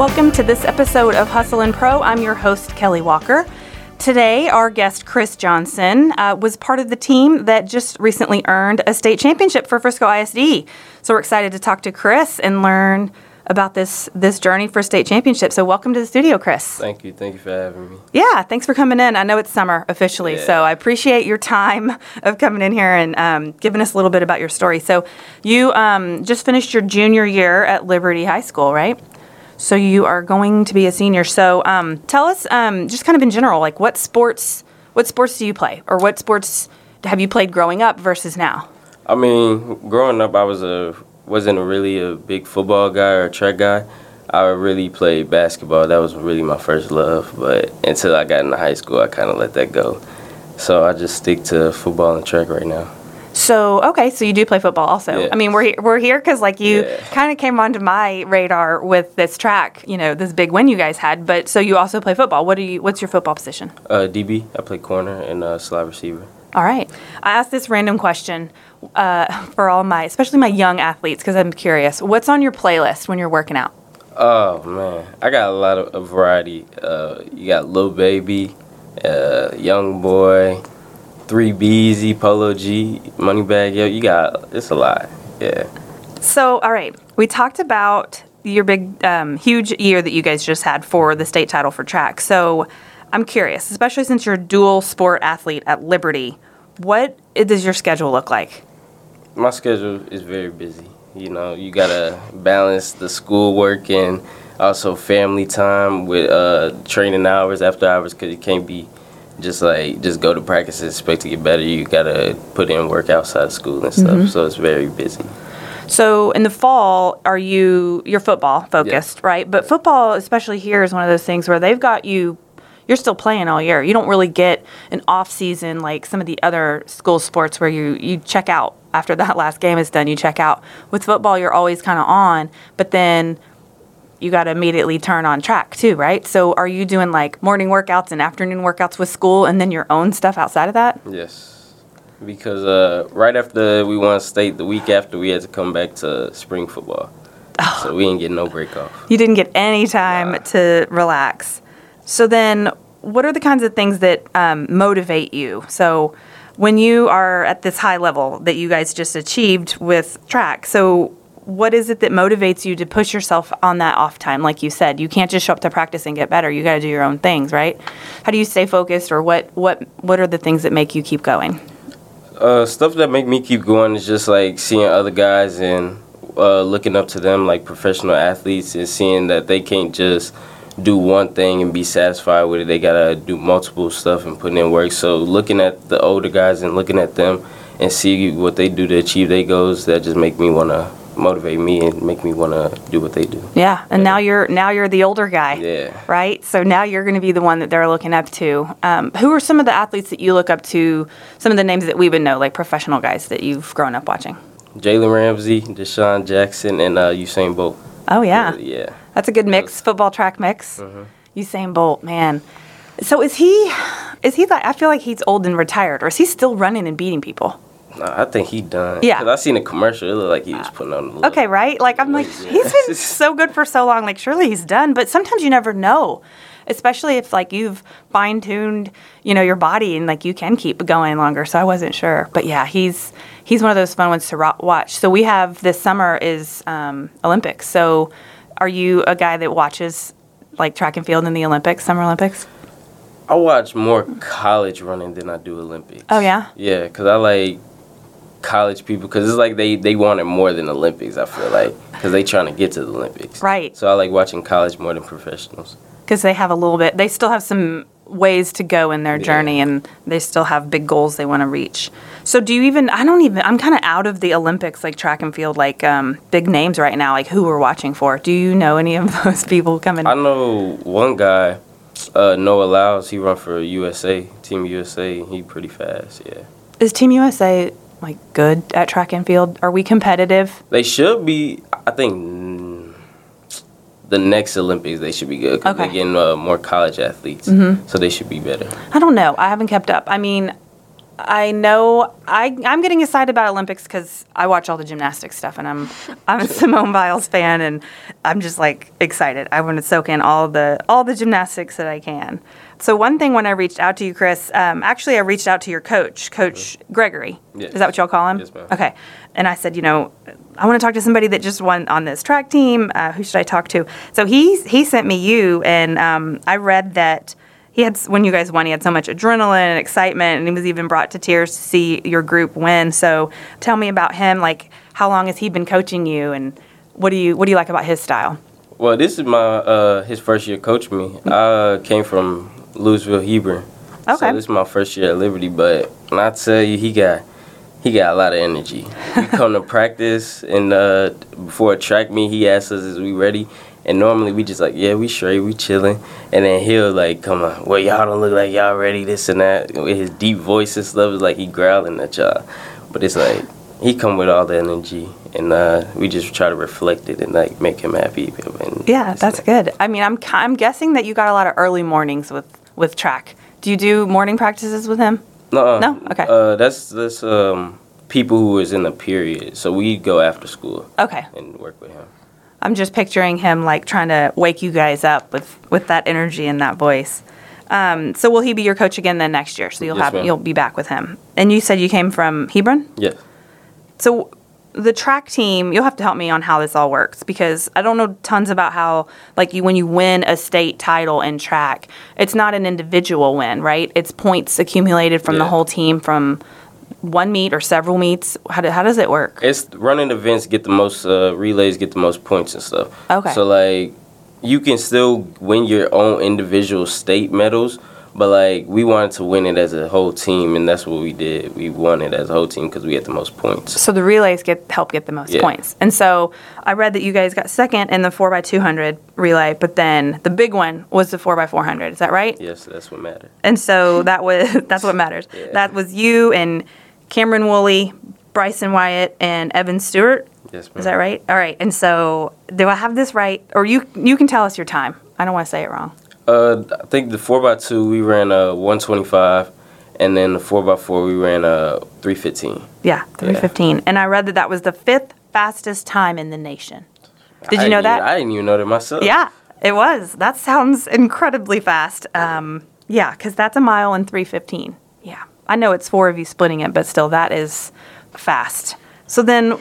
Welcome to this episode of Hustle and Pro. I'm your host, Kelly Walker. Today, our guest, Chris Johnson, uh, was part of the team that just recently earned a state championship for Frisco ISD. So we're excited to talk to Chris and learn about this this journey for state championship. So welcome to the studio, Chris. Thank you. Thank you for having me. Yeah, thanks for coming in. I know it's summer officially, Yeah. so I appreciate your time of coming in here and um, giving us a little bit about your story. So you um, just finished your junior year at Liberty High School, right? So you are going to be a senior. So um, tell us, um, just kind of in general, like what sports what sports do you play, or what sports have you played growing up versus now? I mean, growing up, I was a wasn't a really a big football guy or track guy. I really played basketball. That was really my first love. But until I got into high school, I kind of let that go. So I just stick to football and track right now. So okay, so you do play football also. Yeah. I mean, we're we're here because like you Yeah. kind of came onto my radar with this track, you know, this big win you guys had. But so you also play football. What do you? What's your football position? Uh, DB, I play corner and uh, slot receiver. All right. I asked this random question uh, for all my, especially my young athletes, because I'm curious. What's on your playlist when you're working out? Oh man, I got a lot of a variety. Uh, you got Lil Baby, uh, Young Boy, Three Beezy, Polo G, Moneybagg Yo. You got it's a lot. Yeah. So, all right, we talked about your big, um, huge year that you guys just had for the state title for track. So, I'm curious, especially since you're a dual sport athlete at Liberty, what does your schedule look like? My schedule is very busy. You know, you gotta balance the schoolwork and also family time with uh, training hours, after hours, because you can't be just like just go to practice and expect to get better. You gotta put in work outside of school and stuff. Mm-hmm. So it's very busy. So in the fall, are you you're football focused, right? But football, especially here, is one of those things where they've got you. You're still playing all year. You don't really get an off season like some of the other school sports where you you check out after that last game is done. You check out. With football, you're always kind of on, but then you got to immediately turn on track too, right? So are you doing like morning workouts and afternoon workouts with school, and then your own stuff outside of that? Yes. Because uh, right after we won state, the week after we had to come back to spring football. So we didn't get no break off. You didn't get any time Nah. to relax. So then, what are the kinds of things that um, motivate you? So when you are at this high level that you guys just achieved with track, so what is it that motivates you to push yourself on that off time? Like you said, you can't just show up to practice and get better. You got to do your own things, right? How do you stay focused, or what what what are the things that make you keep going? Uh, stuff that make me keep going is just like seeing other guys and uh, looking up to them like professional athletes and seeing that they can't just do one thing and be satisfied with it. They gotta do multiple stuff and put in work. So looking at the older guys and looking at them and see what they do to achieve their goals, that just make me wanna motivate me and make me wanna do what they do. Yeah, and now you're now you're the older guy. Yeah. Right. So now you're going to be the one that they're looking up to. Um, who are some of the athletes that you look up to? Some of the names that we would know, like professional guys that you've grown up watching. Jalen Ramsey, DeSean Jackson, and uh, Usain Bolt. Oh yeah, Yeah. that's a good mix, football track mix. Mhm. Usain Bolt, man. So is he? Is he like? I feel like he's old and retired, or is he still running and beating people? Nah, I think he done. Yeah. 'Cause I seen a commercial. It looked like he was putting on a little. Okay, right? Like I'm like he's been so good for so long. Like surely he's done, but sometimes you never know. Especially if like you've fine tuned, you know, your body and like you can keep going longer. So I wasn't sure, but yeah, he's he's one of those fun ones to ro- watch. So we have this summer is um, Olympics. So are you a guy that watches like track and field in the Olympics, Summer Olympics? I watch more college running than I do Olympics. Oh yeah, Yeah, because I like college people because it's like they, they want it more than Olympics, I feel like. Because they trying to get to the Olympics. right. So I like watching college more than professionals. because they have a little bit they still have some ways to go in their Yeah. journey and they still have big goals they want to reach so do you even i don't even i'm kind of out of the olympics like track and field like um, big names right now like who we're watching for do you know any of those people coming I know one guy, uh, Noah Lyles, he run for USA, Team USA. He pretty fast, yeah. is team usa like good at track and field are we competitive They should be, I think, the next Olympics, they should be good. 'cause Okay. They're getting uh, more college athletes, Mhm. so they should be better. i don't know i haven't kept up i mean I know I I'm getting excited about Olympics because I watch all the gymnastics stuff, and I'm I'm a Simone Biles fan, and I'm just like excited. I want to soak in all the all the gymnastics that I can. So one thing when I reached out to you, Chris, um, actually I reached out to your coach, Coach Gregory. Yes. Is that what y'all call him? Yes, ma'am. Okay. And I said, you know, I want to talk to somebody that just won on this track team. Uh, who should I talk to? So he he sent me you, and um, I read that he had when you guys won, he had so much adrenaline and excitement, and he was even brought to tears to see your group win. So tell me about him. Like, how long has he been coaching you, and what do you what do you like about his style? Well, this is my uh, his first year coaching me. I uh, came from Lewisville Hebron. Okay. So this is my first year at Liberty, but when I tell you, he got he got a lot of energy. We come to practice, and uh, before a track meet, he asks us, "Is we ready?" And normally we just like, "Yeah, we straight, we chilling." And then he'll like, "Come on, well y'all don't look like y'all ready, this and that." With his deep voice and stuff, it's like he growling at y'all, but it's like he come with all the energy, and uh, we just try to reflect it and like make him happy. And Yeah, that's good. I mean, I'm I'm guessing that you got a lot of early mornings with with track. Do you do morning practices with him? No, No? Okay. Uh, that's that's um people who is in the period. So we go after school Okay. and work with him. I'm just picturing him like trying to wake you guys up with with that energy and that voice. Um, so will he be your coach again then next year? So you'll Yes, have ma'am. you'll be back with him. And you said you came from Hebron. Yes. So the track team, you'll have to help me on how this all works because I don't know tons about how like you when you win a state title in track, it's not an individual win, right? It's points accumulated from the whole team from one meet or several meets. How, do, how does it work? It's running events get the most uh, relays get the most points and stuff. Okay. So like you can still win your own individual state medals, but like we wanted to win it as a whole team, and that's what we did. We won it as a whole team because we had the most points. So the relays get help get the most Yeah. points. And so I read that you guys got second in the 4x200 relay, but then the big one was the 4x400. Is that right? Yes, that's what mattered. And so that was that's what matters. Yeah. That was you and Cameron Woolley, Bryson Wyatt, and Evan Stewart. Yes, ma'am. Is that right? All right. And so do I have this right? Or you you can tell us your time. I don't want to say it wrong. Uh, I think the four x two we ran uh one twenty five, and then the four x four we ran uh three fifteen. Yeah, 315. And I read that that was the fifth fastest time in the nation. Did you know that? I didn't even know that myself. Yeah, it was. That sounds incredibly fast. Um, yeah, because that's a mile in 315. Yeah. I know it's four of you splitting it, but still, that is fast. So then,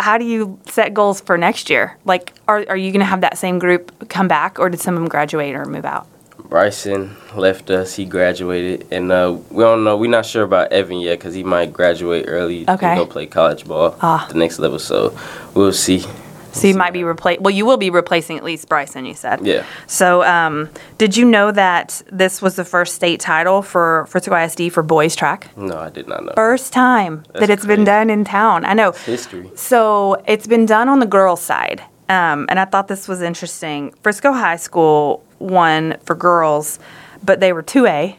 how do you set goals for next year? Like, are, are you going to have that same group come back, or did some of them graduate or move out? Bryson left us. He graduated, and uh, we don't know. We're not sure about Evan yet because he might graduate early Okay. and go play college ball Ah. at the next level. So we'll see. So you might be replace. Well, you will be replacing at least Bryson. You said. Yeah. So, um, did you know that this was the first state title for Frisco ISD for boys track? No, I did not know. First time that That's it's been done in town. I know. History. So it's been done on the girls' side. Um, and I thought this was interesting. Frisco High School won for girls, but they were 2A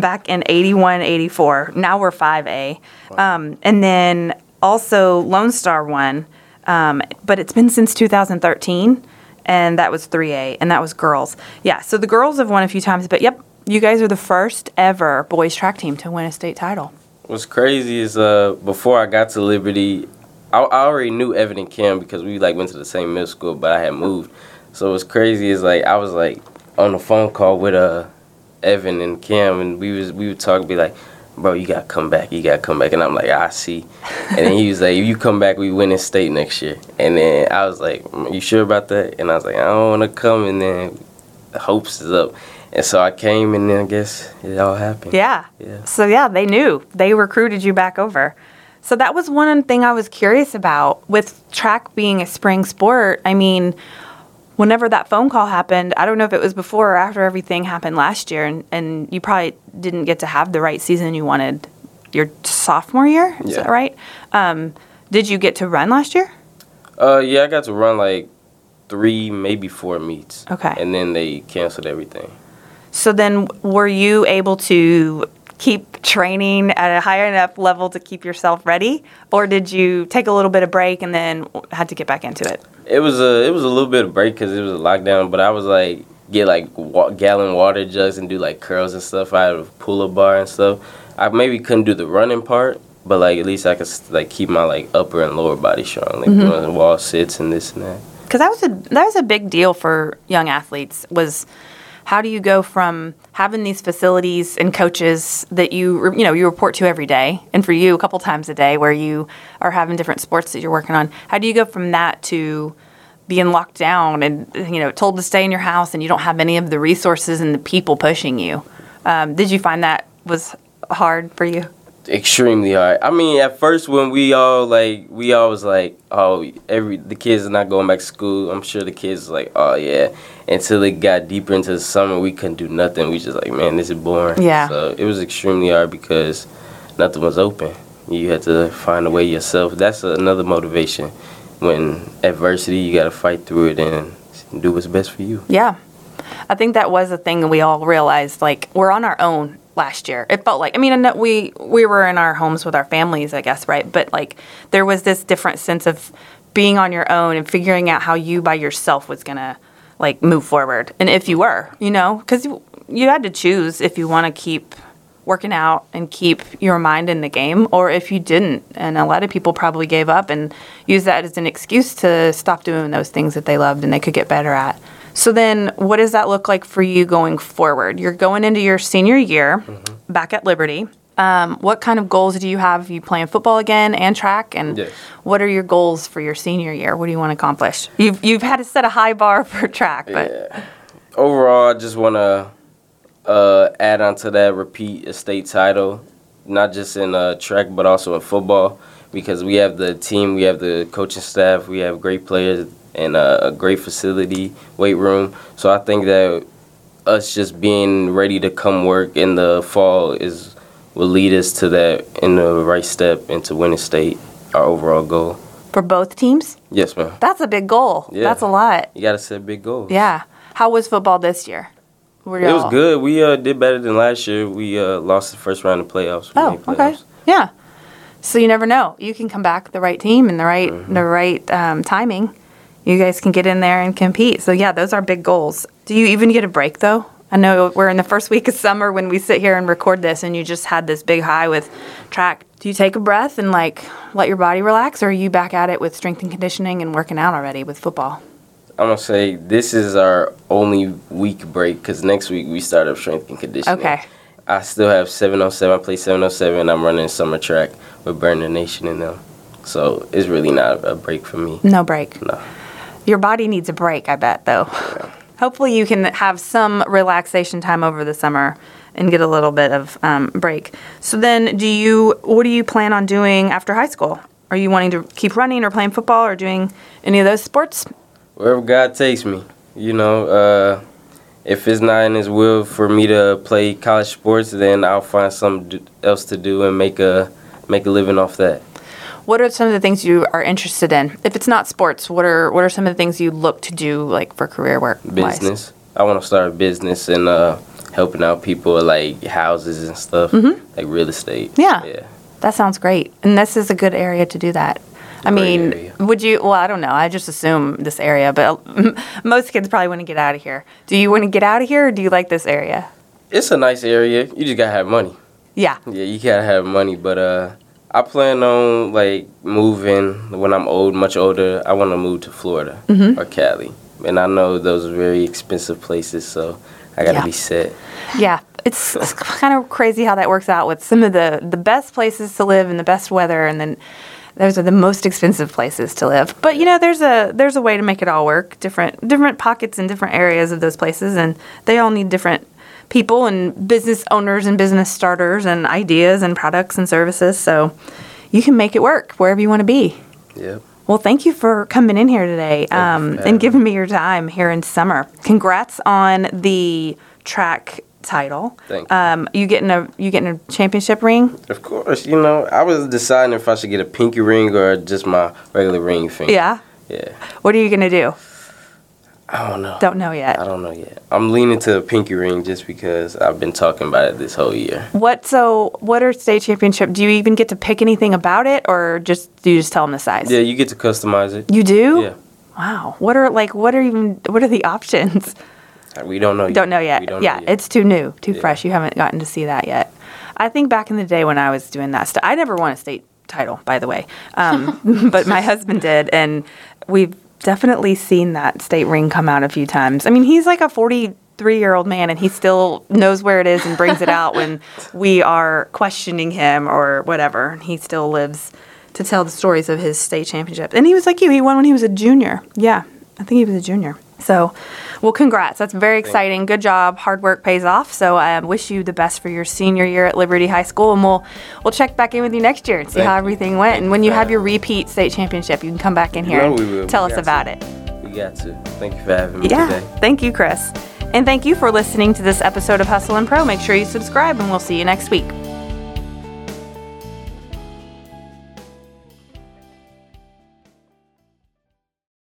back in 81, 84. Now we're 5A. Um, and then also Lone Star won, um, but it's been since 2013, and that was 3A, and that was girls. Yeah, so the girls have won a few times, but yep, you guys are the first ever boys track team to win a state title. What's crazy is uh before I got to Liberty, I, I already knew Evan and Kim because we like went to the same middle school, but I had moved. So what's crazy is like I was like on a phone call with uh Evan and Kim, and we was we would talk, be like, bro, you gotta come back, you gotta come back, and I'm like, I see. And then he was like, if you come back, we win in state next year. And then I was like, "Mm, you sure about that? And I was like, I don't want to come, and then the hopes is up. And so I came, and then I guess it all happened. Yeah. Yeah. So yeah, they knew. They recruited you back over. So that was one thing I was curious about with track being a spring sport. I mean, whenever that phone call happened, I don't know if it was before or after everything happened last year and, and you probably didn't get to have the right season you wanted your sophomore year. Is Yeah. that right? Um, did you get to run last year? Uh, yeah, I got to run like three, maybe four meets. Okay. And then they canceled everything. So then were you able to keep training at a high enough level to keep yourself ready or did you take a little bit of break and then had to get back into it? It was a it was a little bit of break because it was a lockdown, but I was like get like wa- gallon water jugs and do like curls and stuff. I had a pull up bar and stuff. I maybe couldn't do the running part, but like at least I could like keep my like upper and lower body strong, like Mm-hmm. wall sits and this and that. because that was a that was a big deal for young athletes was how do you go from having these facilities and coaches that you you know you report to every day and for you a couple times a day where you are having different sports that you're working on how do you go from that to being locked down and you know told to stay in your house and you don't have any of the resources and the people pushing you? Um, did you find that was hard for you extremely hard. I mean, at first when we all like, we all was like, oh, every the kids are not going back to school. I'm sure the kids like, oh yeah. Until it got deeper into the summer, we couldn't do nothing. We just like, man, this is boring. Yeah. So it was extremely hard because nothing was open. You had to find a way yourself. That's another motivation. When adversity, you got to fight through it and do what's best for you. Yeah. I think that was a thing we all realized like we're on our own last year. It felt like I mean we we were in our homes with our families, I guess, right? But like there was this different sense of being on your own and figuring out how you by yourself was to like move forward. And if you were, you know, cuz you, you had to choose if you want to keep working out and keep your mind in the game or if you didn't. And a lot of people probably gave up and used that as an excuse to stop doing those things that they loved and they could get better at. So then what does that look like for you going forward? You're going into your senior year back at Liberty. Um, what kind of goals do you have? You playing football again and track, and Yes. what are your goals for your senior year? What do you want to accomplish? You've you've had to set a high bar for track, but Yeah. Overall, I just want to uh, add on to that, repeat a state title, not just in uh, track, but also in football, because we have the team, we have the coaching staff, we have great players, and uh, a great facility, weight room. So I think that us just being ready to come work in the fall is will lead us to that in the right step into winning state, our overall goal. for both teams, Yes, ma'am. that's a big goal. Yeah. That's a lot. You got to set big goals. Yeah. How was football this year? Were It was good. We uh, did better than last year. We uh, lost the first round of playoffs. We Oh, made okay. Yeah. So you never know. You can come back the right team and the right Mm-hmm. the right um, timing. You guys can get in there and compete. So yeah, those are big goals. Do you even get a break though? I know we're in the first week of summer when we sit here and record this, and you just had this big high with track. Do you take a breath and like let your body relax, or are you back at it with strength and conditioning and working out already with football? I'm gonna say this is our only week break because next week we start up strength and conditioning. Okay. I still have 707. I play 707. I'm running summer track with Burn the Nation in them. So it's really not a break for me. No break. No. Your body needs a break, I bet, though. Hopefully, you can have some relaxation time over the summer and get a little bit of um, break. So then, do you? What do you plan on doing after high school? Are you wanting to keep running or playing football or doing any of those sports? Wherever God takes me, you know. Uh, if it's not in His will for me to play college sports, then I'll find something else to do and make a make a living off that. What are some of the things you are interested in? If it's not sports, what are what are some of the things you look to do like for career work? business. I want to start a business and uh, helping out people with like houses and stuff, like real estate. Mm-hmm. Yeah. Yeah. That sounds great. And this is a good area to do that. I mean, area. would you? Well, I don't know. I just assume this area, but most kids probably want to get out of here. Do you want to get out of here, or do you like this area? It's a nice area. You just gotta have money. Yeah. Yeah, you gotta have money. But uh, I plan on like moving when I'm old, much older. I want to move to Florida Mm-hmm. or Cali, and I know those are very expensive places, so I gotta Yeah. be set. Yeah. It's, it's kind of crazy how that works out with some of the the best places to live and the best weather, and then those are the most expensive places to live. But you know, there's a there's a way to make it all work. Different different pockets and different areas of those places, and they all need different people and business owners and business starters and ideas and products and services. So you can make it work wherever you want to be. Yep. Well, thank you for coming in here today um, and giving me your time here in summer. Congrats on the track title. Thank you. Um, you getting a you getting a championship ring? Of course, you know I was deciding if I should get a pinky ring or just my regular ring finger. Yeah. Yeah. What are you gonna do? I don't know. Don't know yet. I don't know yet. I'm leaning to a pinky ring just because I've been talking about it this whole year. What so? What are state championship? Do you even get to pick anything about it, or just do you just tell them the size? Yeah, you get to customize it. You do? Yeah. Wow. What are like? What are even? What are the options? We don't know yet. Don't know yet. Don't yeah, know yet. it's too new, too Yeah. fresh. You haven't gotten to see that yet. I think back in the day when I was doing that stuff, I never won a state title, by the way, um, but my husband did, and we've definitely seen that state ring come out a few times. I mean, he's like a 43 year old man, and he still knows where it is and brings it out when we are questioning him or whatever. He still lives to tell the stories of his state championship. And he was like you, he won when he was a junior. Yeah, I think he was a junior. So, well, congrats. That's very exciting. Good job. Hard work pays off. So, I um, wish you the best for your senior year at Liberty High School, and we'll we'll check back in with you next year and see Thank how you. everything went. Thank and when you you have your repeat state championship, you can come back in here know and tell We us about to. it. We got to. Thank you for having me Yeah. today. Thank you, Chris. And thank you for listening to this episode of Hustle and Pro. Make sure you subscribe, and we'll see you next week.